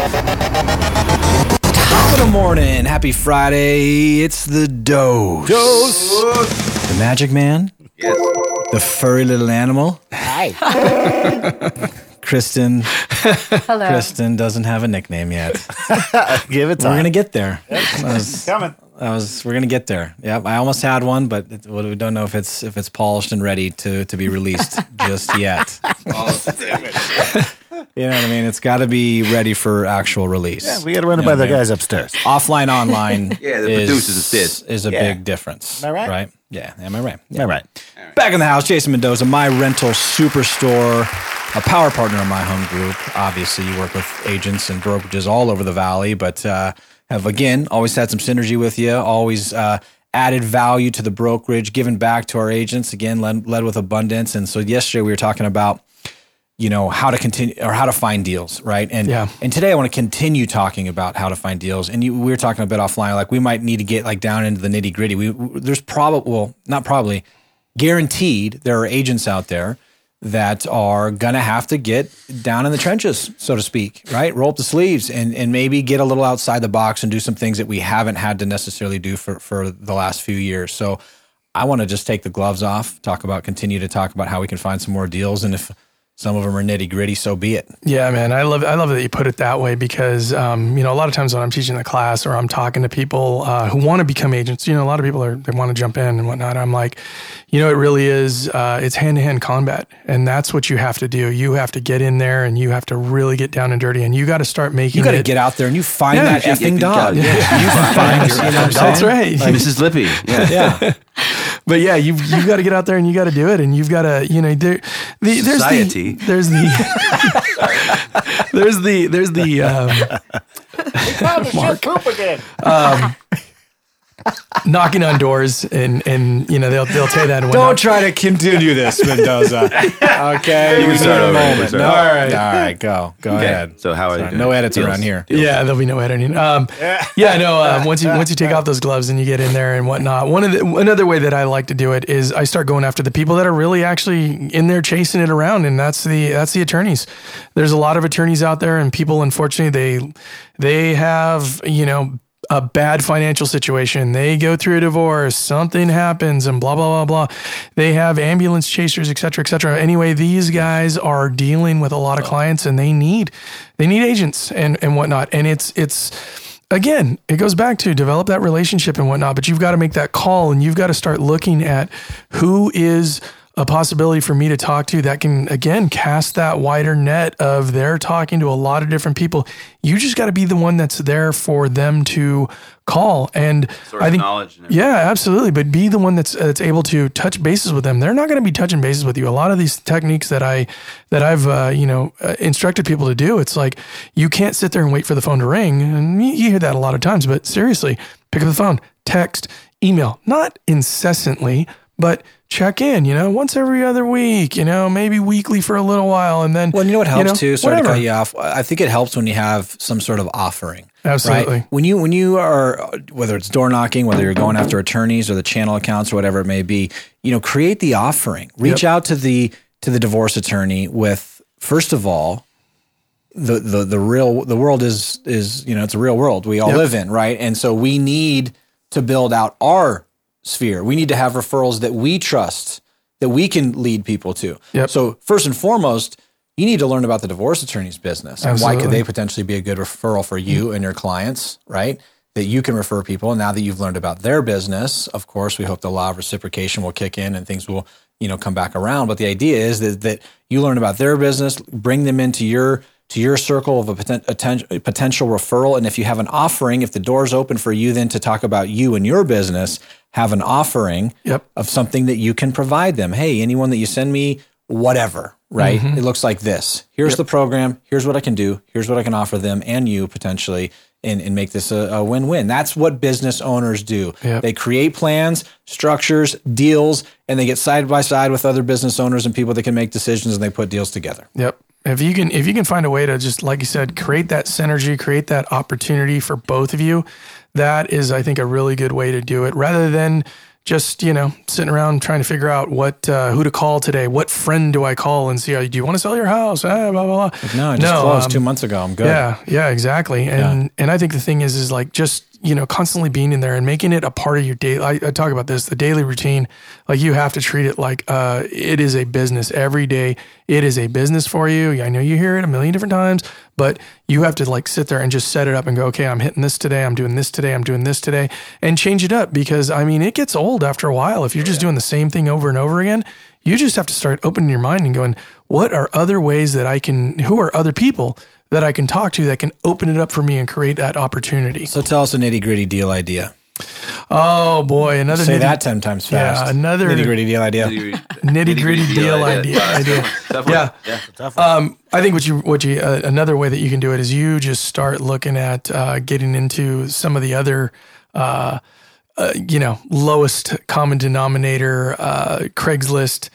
Top of the morning. Happy Friday. It's the Dose. Dose. The Magic Man. Yes. The furry little animal. Hi. Kristen. Hello. Kristen doesn't have a nickname yet. Give it We're gonna get there. That was- Coming. I was. We're gonna get there. Yep. I almost had one, but it, well, we don't know if it's if it's polished and ready to to be released just yet. Oh, damn it. You know what I mean? It's got to be ready for actual release. Yeah, we got to run it You by the mean? guys upstairs. Offline, online. Yeah, the is, producers assist. is a Yeah. big difference. Am I right? Right? Yeah. Am I right? Am I All right. Back in the house, Jason Mendoza, my rental superstore, a power partner of my home group. Obviously, you work with agents and brokerages all over the valley, but uh, have again always had some synergy with you. Always uh, added value to the brokerage, given back to our agents. Again, led, led with abundance. And so yesterday we were talking about you know how to continue or how to find deals right? And Yeah. and today i want to continue talking about how to find deals. And you, we were talking a bit offline like we might need to get like down into the nitty gritty we there's probably well not probably guaranteed there are agents out there that are gonna have to get down in the trenches so to speak right? Roll up the sleeves and and maybe get a little outside the box and do some things that we haven't had to necessarily do for for the last few years. So i want to just take the gloves off talk about continue to talk about how we can find some more deals. And if some of them are nitty gritty. So be it. Yeah, man, I love I love that you put it that way because um, you know a lot of times when I'm teaching the class or I'm talking to people uh, who want to become agents, you know, a lot of people are they want to jump in and whatnot. I'm like, you know, it really is uh, it's hand to hand combat, and that's what you have to do. You have to get in there and you have to really get down and dirty, and you got to start making. You got to get out there and you find Yeah, that you- effing you dog. gotta- You find your, you know That's saying? right. Mrs. Lippy. Yeah. Yeah. but yeah, you've you've got to get out there and you got to do it, and you've got to you know there, the, there's Society. the there's the there's the there's the um, Mark. poop again. Knocking on doors and and you know they'll they'll tell you that and Don't whatnot. try to continue this, Mendoza. Okay. You can start a over. Moment. start No. All right. All right. Go. Go ahead. So how are you Sorry, doing? No edits Deals. around here. Deals. Yeah, there'll be no editing. Um, yeah, no. Um, once you once you take off those gloves and you get in there and whatnot, one of the another way that I like to do it is I start going after the people that are really actually in there chasing it around, and that's the that's the attorneys. There's a lot of attorneys out there, and people unfortunately they they have you know a bad financial situation. They go through a divorce, something happens, and blah blah blah blah. They have ambulance chasers, et cetera, et cetera. Anyway, these guys are dealing with a lot of clients, and they need they need agents and and whatnot. And it's it's again, it goes back to develop that relationship and whatnot. But you've got to make that call, and you've got to start looking at who is a possibility for me to talk to that can again cast that wider net of they're talking to a lot of different people. You just got to be the one that's there for them to call. And Source I think yeah, absolutely. But be the one that's that's able to touch bases with them. They're not going to be touching bases with you. A lot of these techniques that I that I've uh, you know uh, instructed people to do, it's like you can't sit there and wait for the phone to ring. And you hear that a lot of times. But seriously, pick up the phone, text, email, not incessantly, but check in. You know, once every other week. You know, maybe weekly for a little while, and then Well, you know what helps know, too. Sorry whatever. to cut you off. I think it helps when you have some sort of offering. Absolutely. Right? When you when you are whether it's door knocking, whether you're going after attorneys or the channel accounts or whatever it may be, you know, create the offering. Reach out to the to the divorce attorney with first of all the the the real the world is is you know it's a real world we all Yep. live in right and so we need to build out our sphere. We need to have referrals that we trust that we can lead people to. Yep. so first and foremost you need to learn about the divorce attorney's business and why could they potentially be a good referral for you and your clients right? That you can refer people now that you've learned about their business. Of course we hope the law of reciprocation will kick in and things will you know come back around. But the idea is that, that you learn about their business bring them into your to your circle of a, poten- atten- potential referral. And if you have an offering if the door's open for you then to talk about you and your business have an offering Yep. of something that you can provide them. Hey anyone that you send me whatever right? Mm-hmm. It looks like this. Here's the program. Here's what i can do. Here's what i can offer them and you potentially and, and make this a, a win-win. That's what business owners do. Yep. they create plans structures deals and they get side by side with other business owners and people that can make decisions and they put deals together. Yep. If you can if you can find a way to just like you said, create that synergy, create that opportunity for both of you, that is I think a really good way to do it rather than just you know sitting around trying to figure out what uh, who to call today. What friend do I call and see? Uh, do you want to sell your house? Ah, blah blah blah. No, I just closed um, two months ago. I'm good. Yeah, yeah, exactly. And and I think the thing is, is like just you know constantly being in there and making it a part of your day. I, I talk about this, the daily routine. Like you have to treat it like uh, it is a business every day. It is a business for you. I know you hear it a million different times, but you have to like sit there and just set it up and go, okay, I'm hitting this today. I'm doing this today. I'm doing this today, and change it up because I mean it gets old after a while if you're just doing the same thing over and over again. You just have to start opening your mind and going, what are other ways that I can? Who are other people? That I can talk to that can open it up for me and create that opportunity. So tell us a nitty gritty deal idea. Oh boy, another Say nitty, that ten times fast. Yeah, another nitty gritty deal idea. nitty gritty deal idea. idea. Tough one. Yeah. yeah. Um, I think what you what you uh, another way that you can do it is you just start looking at uh, getting into some of the other. Uh, uh, you know, lowest common denominator, uh, Craigslist,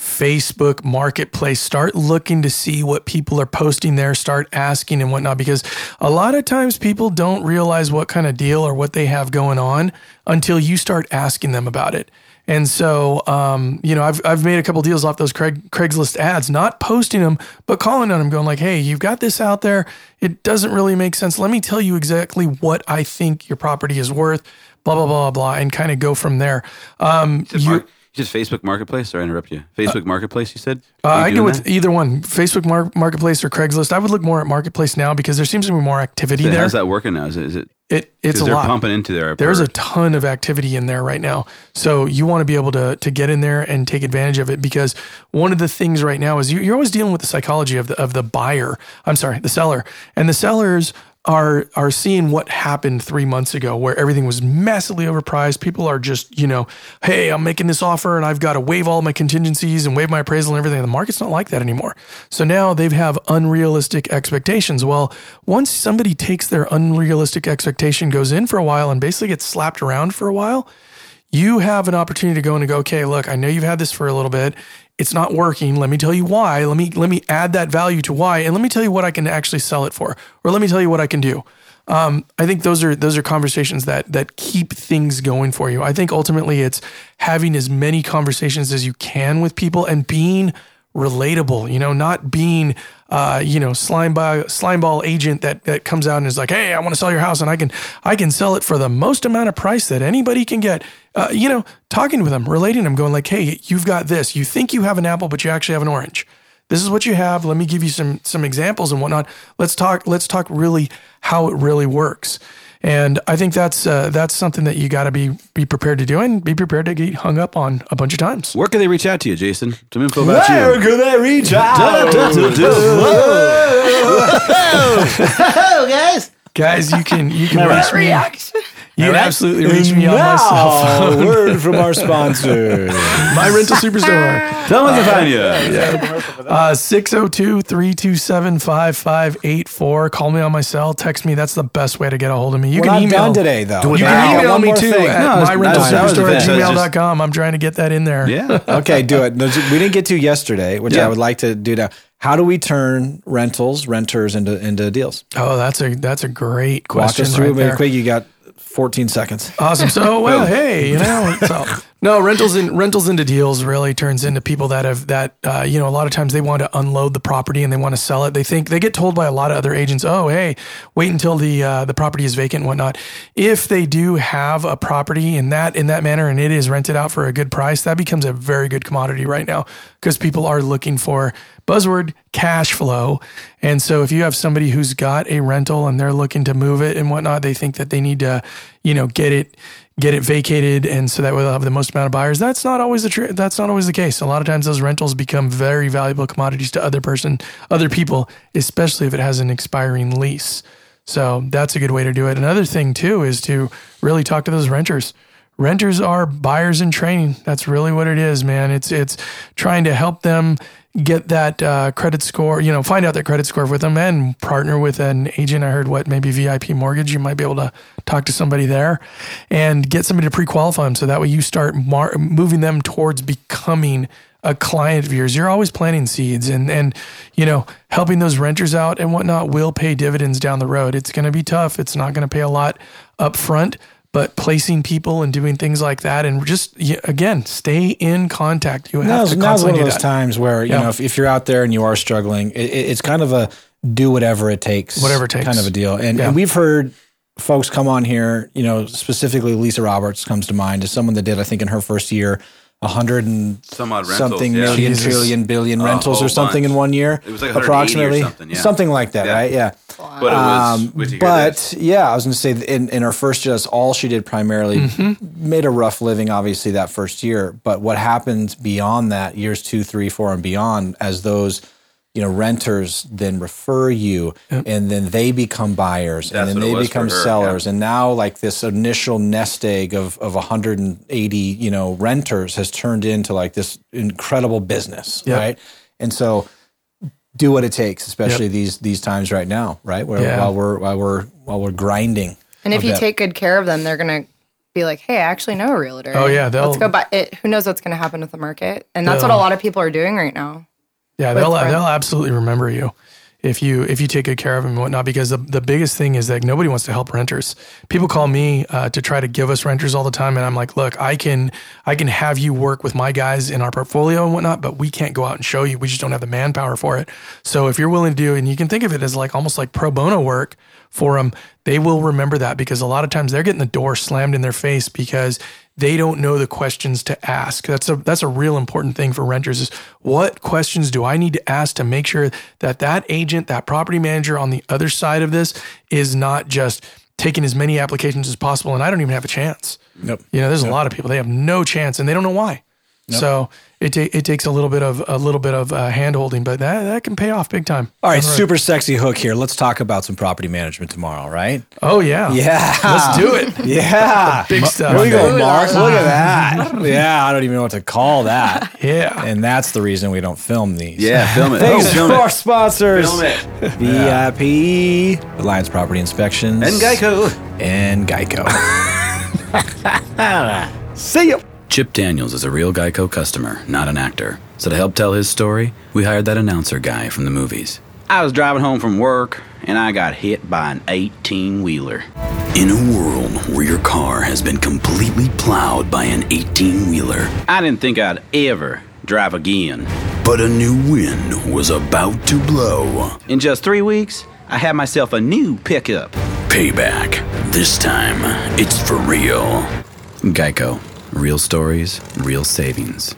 Facebook Marketplace. Start looking to see what people are posting there. Start asking and whatnot, because a lot of times people don't realize what kind of deal or what they have going on until you start asking them about it. And so, um, you know, I've, I've made a couple deals off those Craig, Craigslist ads, not posting them, but calling on them, going like, "Hey, you've got this out there. It doesn't really make sense. Let me tell you exactly what I think your property is worth." Blah blah blah blah, and kind of go from there. Um, you, you said Facebook Marketplace? or I interrupt you. Facebook Marketplace, you said? Uh, I go with that? either one, Facebook Mar- Marketplace or Craigslist. I would look more at Marketplace now because there seems to be more activity there. How's that working now? Is it? Is it? It it's a they're lot. pumping into there. There's a ton of activity in there right now. So you want to be able to to get in there and take advantage of it because one of the things right now is you, you're always dealing with the psychology of the of the buyer. I'm sorry, the seller, and the sellers are are seeing what happened three months ago where everything was massively overpriced. People are just you know, hey, I'm making this offer and I've got to waive all my contingencies and waive my appraisal and everything. The market's not like that anymore. So now they have unrealistic expectations. Well, once somebody takes their unrealistic expectation, goes in for a while, and basically gets slapped around for a while, you have an opportunity to go in and go, okay, look, I know you've had this for a little bit. It's not working. Let me tell you why. Let me let me add that value to why, and let me tell you what I can actually sell it for, or let me tell you what I can do. Um, I think those are those are conversations that that keep things going for you. I think ultimately it's having as many conversations as you can with people and being relatable. You know, not being uh, you know slime ball slime ball agent that that comes out and is like, hey, I want to sell your house and I can I can sell it for the most amount of price that anybody can get. Uh, you know, talking with them, relating them, going like, hey, you've got this. You think you have an apple, but you actually have an orange this is what you have. Let me give you some some examples and whatnot. Let's talk. Let's talk really how it really works. And I think that's uh, that's something that you got to be be prepared to do and be prepared to get hung up on a bunch of times. Where can they reach out to you, Jason? Some info about you. could they reach out? Whoa, guys. Guys, you can you can reach me. You can absolutely reach me on my cell phone. a word from our sponsor. My rental superstore. Tell them to find you. Uh 602-327-5584. Call me on my cell. Text me. That's the best way to get a hold of me. You We're can not email done today, though. You Now, can email one me more too thing. at No, it's- myrentalsuperstore at that was the best. gmail.com. I'm trying to get that in there. Yeah. okay, do it. Those- We didn't get to yesterday, which Yeah. I would like to do now. How do we turn rentals, renters into into deals? Oh, that's a that's a great Walk question. us through right really there. quick. You got 14 seconds. Awesome. So, well, hey, you know, so no rentals in rentals into deals really turns into people that have that uh, you know a lot of times they want to unload the property and they want to sell it. They think they get told by a lot of other agents, oh, hey, wait until the uh, the property is vacant and whatnot. If they do have a property in that in that manner and it is rented out for a good price, that becomes a very good commodity right now because people are looking for buzzword cash flow. And so if you have somebody who's got a rental and they're looking to move it and whatnot, they think that they need to, you know, get it get it vacated and so that they'll have the most amount of buyers. That's not always the tr- that's not always the case. A lot of times those rentals become very valuable commodities to other person, other people, especially if it has an expiring lease. So that's a good way to do it. Another thing too is to really talk to those renters. Renters are buyers in training. That's really what it is, man. It's it's trying to help them get that uh, credit score. You know, find out their credit score with them and partner with an agent. I heard what maybe VIP Mortgage. You might be able to talk to somebody there and get somebody to pre-qualify them, so that way you start mar- moving them towards becoming a client of yours. You're always planting seeds and and you know helping those renters out and whatnot will pay dividends down the road. It's going to be tough. It's not going to pay a lot up front, but placing people and doing things like that, and just again, stay in contact. You have now's, to now's one constantly of those that. times where you Yeah. know if, if you're out there and you are struggling, it- it's kind of a do whatever it takes, Whatever it takes. kind of a deal. And, Yeah. and we've heard folks come on here, you know, specifically Lisa Roberts comes to mind as someone that did, I think, in her first year, a hundred and Some odd rentals, something yeah. million, Jesus. trillion, billion A rentals or something bunch. in one year. It was like 180 or approximately something, yeah. something like that, Yeah. right? Yeah. But it was Um, good to hear but yeah, I was going to say in, in her first year, that's all she did primarily. Mm-hmm. Made a rough living, obviously, that first year. But what happened beyond that, years two, three, four, and beyond, as those you know renters then refer you, and then they become buyers, That's and then they become sellers, yeah. and now like this initial nest egg of of 180 you know renters has turned into like this incredible business, Yep. right? And so do what it takes, especially these these times right now, right? Where Yeah. while we're while we're while we're grinding. And if you bit. take good care of them, they're gonna be like, "Hey, I actually know a realtor." Oh, yeah, they'll- let's go buy it. Who knows what's gonna happen with the market? And that's what a lot of people are doing right now. Yeah, they'll rent. they'll absolutely remember you if you if you take good care of them and whatnot. Because the, the biggest thing is that nobody wants to help renters. People call me uh, to try to give us renters all the time, and I'm like, look, I can I can have you work with my guys in our portfolio and whatnot, but we can't go out and show you. We just don't have the manpower for it. So if you're willing to do, and you can think of it as like almost like pro bono work for them, they will remember that because a lot of times they're getting the door slammed in their face because they don't know the questions to ask. That's a that's a real important thing for renters is what questions do I need to ask to make sure that that agent, that property manager on the other side of this is not just taking as many applications as possible and I don't even have a chance. Nope. You know, there's a lot of people they have no chance and they don't know why. So it ta- it takes a little bit of a little bit of uh, hand holding, but that that can pay off big time. All right, Down super sexy hook here. Let's talk about some property management tomorrow, right? Oh yeah, Yeah. Let's do it. Yeah. Big stuff. Here we go, Mark. Look at that. Yeah, I don't even know what to call that. Yeah. And that's the reason we don't film these. Yeah, film it. Thanks Oh, film to it. our sponsors. Film it. VIP, Alliance Property Inspections, And Geico. and Geico. See you. Chip Daniels is a real Geico customer, not an actor. So to help tell his story, we hired that announcer guy from the movies. I was driving home from work and I got hit by an 18 wheeler. In a world where your car has been completely plowed by an 18 wheeler, I didn't think I'd ever drive again. but a new wind was about to blow. In just three weeks, I had myself a new pickup. Payback. This time, it's for real. Geico. Real stories, real savings.